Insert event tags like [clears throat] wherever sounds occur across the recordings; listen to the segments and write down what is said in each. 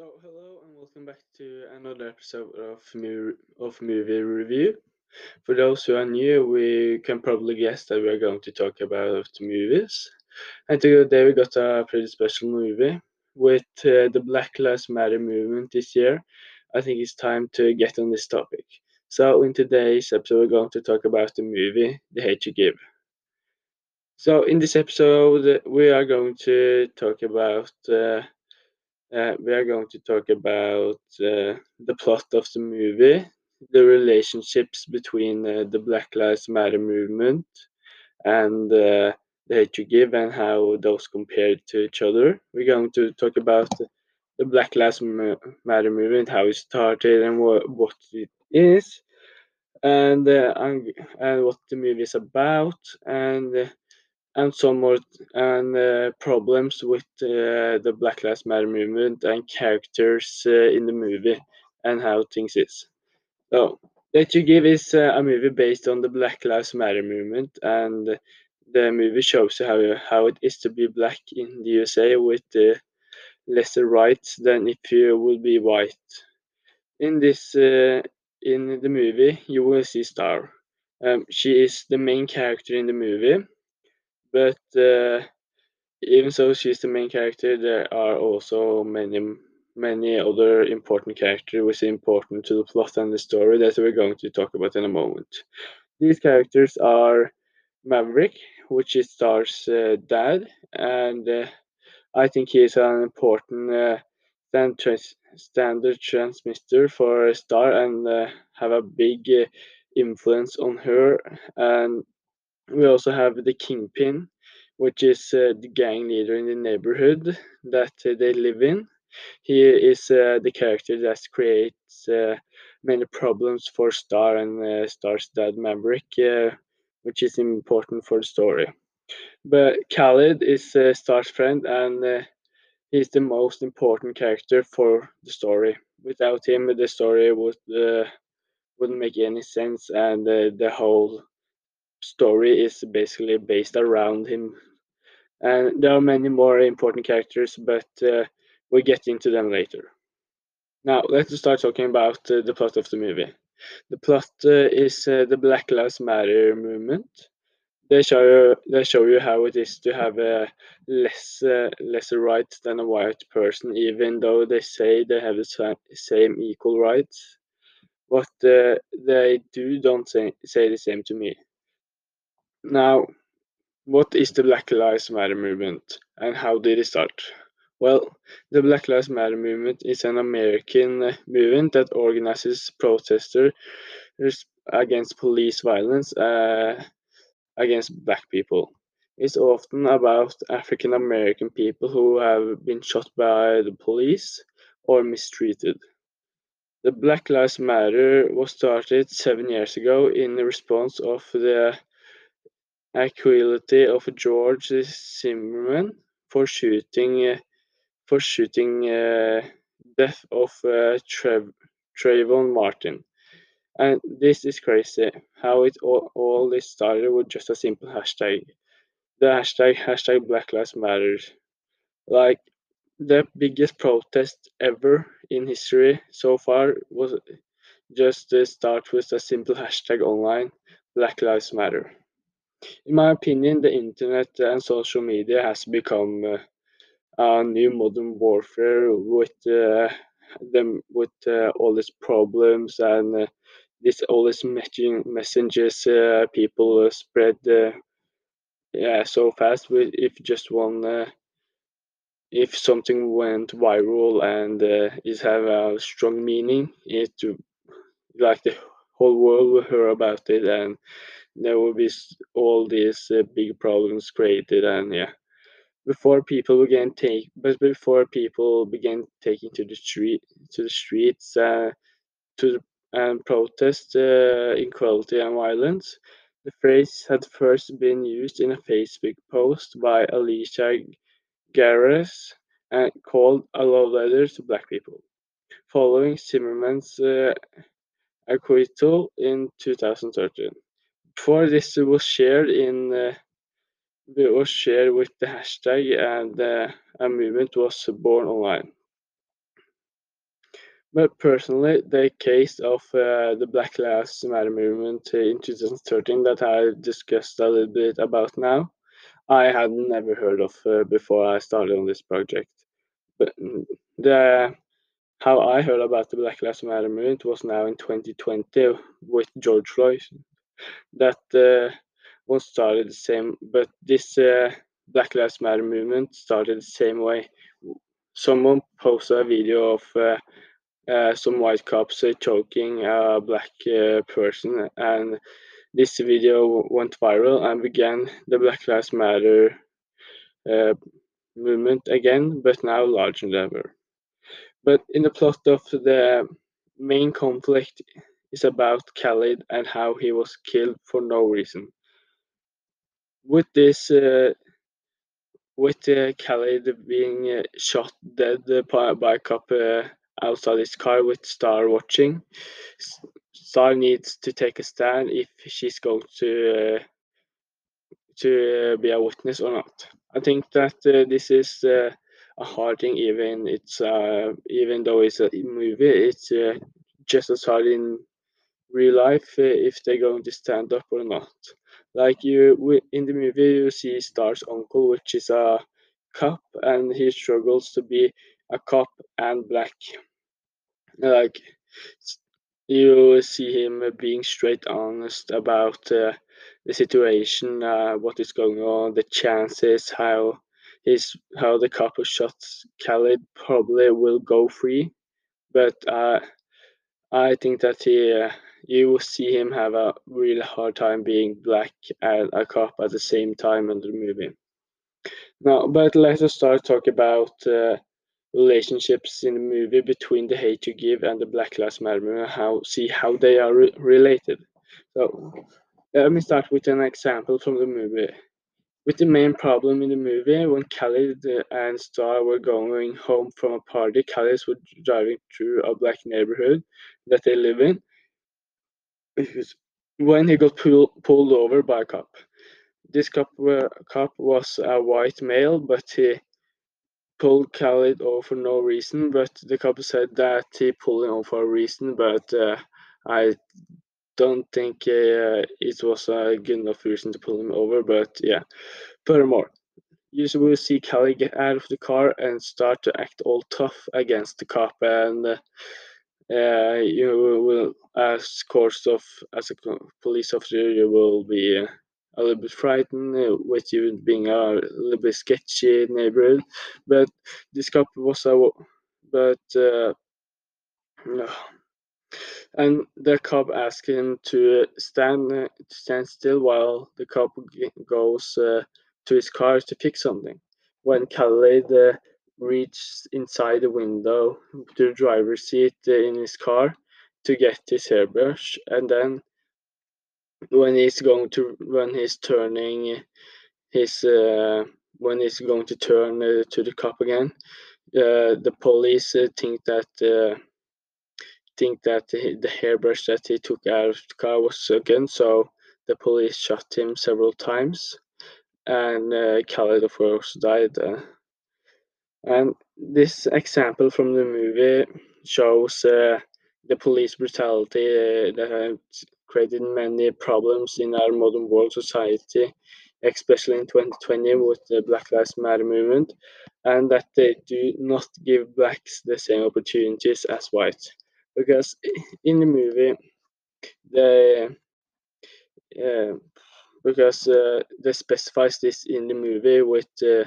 So, hello and welcome back to another episode of Mu- of Movie Review. For those who are new, we can probably guess that we are going to talk about movies. And today we got a pretty special movie with uh, the Black Lives Matter movement this year. I think it's time to get on this topic. So, in today's episode, we're going to talk about the movie The Hate U Give. So, in this episode, we are going to talk about uh, uh, we are going to talk about uh, the plot of the movie, the relationships between uh, the Black Lives Matter movement and uh, the Hate U Give, and how those compare to each other. We're going to talk about the Black Lives Matter movement, how it started, and what, what it is, and, uh, and and what the movie is about, and uh, and some more and uh, problems with uh, the Black Lives Matter movement and characters uh, in the movie and how things is. So, that You Give is uh, a movie based on the Black Lives Matter movement, and the movie shows how how it is to be black in the USA with lesser rights than if you would be white. In this uh, in the movie, you will see Starr. Um, she is the main character in the movie but uh, even though she's the main character, there are also many many other important characters which are important to the plot and the story that we're going to talk about in a moment. These characters are Maverick, which is Starr's uh, dad, and uh, I think he is an important uh, stand standard transmitter for Starr and uh, have a big uh, influence on her and we also have the Kingpin, which is uh, the gang leader in the neighborhood that uh, they live in. He is uh, the character that creates uh, many problems for Starr and uh, Starr's dad Maverick, uh, which is important for the story. But Khalil is Starr's friend and he's the most important character for the story. Without him, the story would wouldn't make any sense, and the whole story is basically based around him. And there are many more important characters, but uh, we'll get into them later. Now, let's start talking about uh, the plot of the movie. The plot uh, is uh, the Black Lives Matter movement. They show you, they show you how it is to have a less uh, lesser rights than a white person, even though they say they have the same equal rights. What uh, they do don't say, say the same to me. Now, what is the Black Lives Matter movement and how did it start? Well, the Black Lives Matter movement is an American movement that organizes protesters against police violence uh, against black people. It's often about African American people who have been shot by the police or mistreated. The Black Lives Matter was started seven years ago in response of the acquittal of George Zimmerman for shooting for shooting uh, death of uh, Trev Trayvon Martin. And this is crazy how it all, all this started with just a simple hashtag. The hashtag hashtag Black Lives Matters. Like the biggest protest ever in history so far was just to start with a simple [laughs] hashtag online Black Lives Matter in my opinion, the internet and social media has become uh, a new modern warfare with uh, them with uh, all these problems and uh, this all these messaging messages uh, people uh, spread yeah so fast with if just one if something went viral and it have a strong meaning it like the whole world will hear about it and there will be all these uh, big problems created and yeah. Before people began take but before people began taking to the street to the streets uh, to and protest uh, inequality and violence the phrase had first been used in a facebook post by alicia garza and called a love letter to black people. Following zimmerman's uh, acquittal in 2013 before this was shared in uh, was shared with the hashtag and uh, a movement was born online. But personally, the case of uh, the Black Lives Matter movement in 2013 that I discussed a little bit about now, I had never heard of uh, before I started on this project. But mm, the how I heard about the Black Lives Matter movement was now in 2020 with George Floyd. That uh, was started the same, but this uh, Black Lives Matter movement started the same way. Someone posted a video of uh, uh, some white cops uh, choking a black uh, person, and this video went viral and began the Black Lives Matter movement again, but now larger than ever. But in the plot of the main conflict is about Khalil and how he was killed for no reason. With this, uh, with uh, Khalil being uh, shot dead by, a cop outside his car with Starr watching. Starr needs to take a stand if she's going to uh, to be a witness or not. I think that uh, this is uh, a hard thing, even it's uh, even though it's a movie, it's uh, just as hard in real life uh, if they're going to stand up or not. Like you in the movie, you see Starr's uncle, which is a cop, and he struggles to be a cop and black like you see him being straight honest about uh, the situation, uh, what is going on, the chances, how his how the cop who shot Khalil probably will go free, but uh, I think that he uh, you will see him have a really hard time being black and a cop at the same time in the movie. Now, but let us start talk about uh, relationships in the movie between the hate u give and the Black Lives Matter and how see how they are re related. So let me start with an example from the movie. With the main problem in the movie, when Khalil and Starr were going home from a party, Khalil was driving through a black neighborhood that they live in. When he got pull, pulled over by a cop. This cop, uh, cop was a white male, but he pulled Khalil over for no reason, but the cop said that he pulled him over for a reason, but uh, I don't think uh, it was a good enough reason to pull him over, but yeah. Furthermore, you will see Khalil get out of the car and start to act all tough against the cop, and uh, you will, as course of as a police officer, you will be a little bit frightened with you being a little bit sketchy neighborhood. But this cop was a but uh, [sighs] no. And the cop asks him to stand stand still while the cop goes uh, to his car to fix something. When Khalil uh, reached inside the window to the driver's seat in his car to get his hairbrush, and then when he's going to when he's turning his uh, when he's going to turn uh, to the cop again uh, the police think that think that the, hairbrush that he took out of the car was a gun so the police shot him several times and uh, Khalil of course died uh, and this example from the movie shows uh, the police brutality uh, that has created many problems in our modern world society, especially in 2020 with the Black Lives Matter movement, and that they do not give blacks the same opportunities as whites. Because [clears throat] in the movie, they uh, because uh, they specifies this in the movie with uh,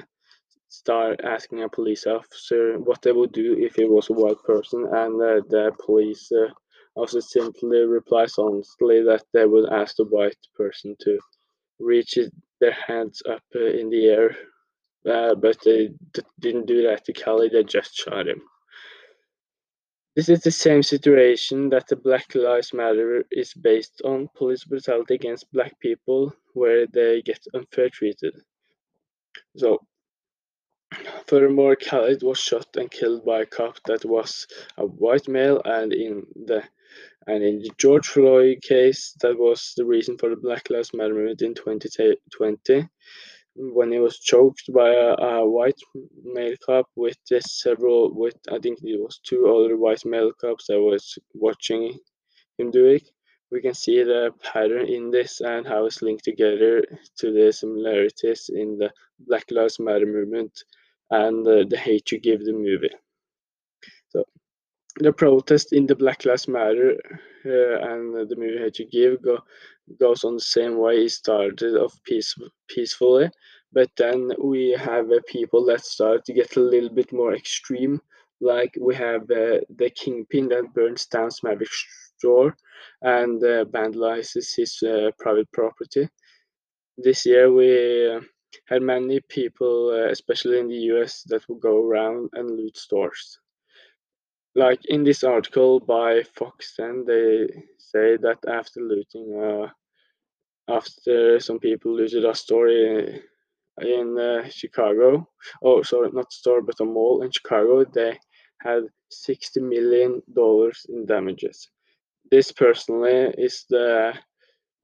Starr asking a police officer what they would do if it was a white person, and uh, the police uh, also simply replies honestly that they would ask the white person to reach their hands up uh, in the air, uh, but they didn't do that to Kelly, they just shot him. This is the same situation that the Black Lives Matter is based on police brutality against black people, where they get unfair treated. So, furthermore, Khalil was shot and killed by a cop that was a white male, and in the and in the George Floyd case, that was the reason for the Black Lives Matter movement in 2020. When he was choked by a, a white male cop with just several with I think it was two other white male cops that was watching him do it. We can see the pattern in this and how it's linked together to the similarities in the Black Lives Matter movement and uh, the hate u give the movie. The protest in the Black Lives Matter uh, and the movie Hate U Give go, goes on the same way it started off peace, peacefully, but then we have uh, people that start to get a little bit more extreme. Like we have uh, the kingpin that burns down Maverick store and uh, vandalizes his uh, private property. This year we had many people, uh, especially in the US, that would go around and loot stores like in this article by Fox, and they say that after looting, uh, after some people looted a store in, in uh, Chicago, oh sorry, not store but a mall in Chicago, they had sixty million dollars in damages. This personally is the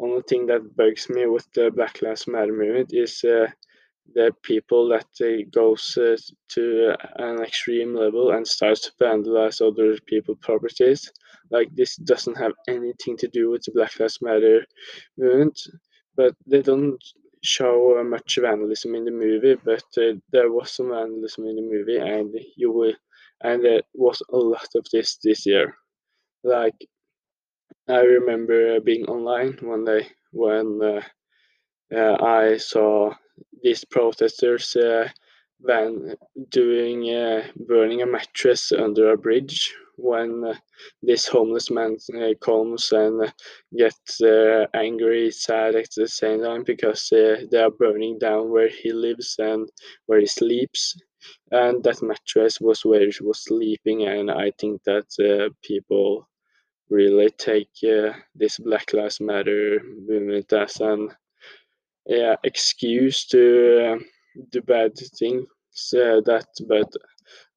only thing that bugs me with the Black Lives Matter movement is uh, the people that uh, goes uh, to an extreme level and starts to vandalize other people's properties. Like this doesn't have anything to do with the Black Lives Matter movement, but they don't show uh, much vandalism in the movie. But uh, there was some vandalism in the movie, and you will, and there was a lot of this this year. Like I remember being online one day when uh, uh, I saw these protesters uh, when doing uh, burning a mattress under a bridge when uh, this homeless man uh, comes and uh, gets angry sad at the same time because they are burning down where he lives and where he sleeps. And that mattress was where he was sleeping and i think that people really take this black lives matter movement as an yeah, excuse to do bad things. That, but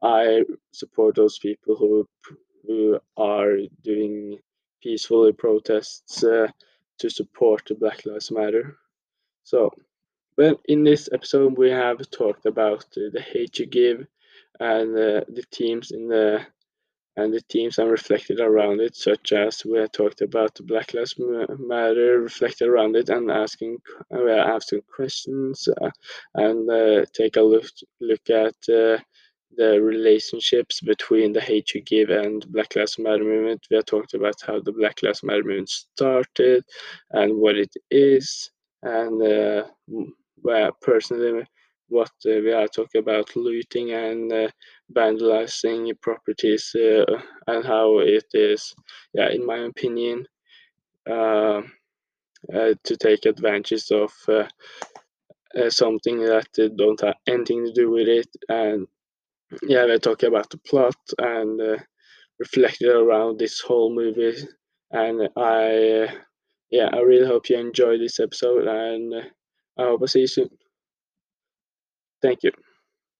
I support those people who who are doing peacefully protests uh, to support the Black Lives Matter. So, but in this episode, we have talked about the hate u give and uh, the teams in the and the themes are reflected around it, such as we have talked about the Black Lives Matter reflected around it, and asking we are asking questions uh, and uh, take a look look at uh, the relationships between the hate u give and Black Lives Matter movement. We have talked about how the Black Lives Matter movement started and what it is, and uh, well, personally what uh, we are talking about looting and uh, vandalizing properties uh, and how it is, yeah, in my opinion, to take advantage of something that don't have anything to do with it and yeah, we talk about the plot and uh, reflected around this whole movie. And I, uh, yeah, I really hope you enjoy this episode, and uh, I hope I see you soon. Thank you.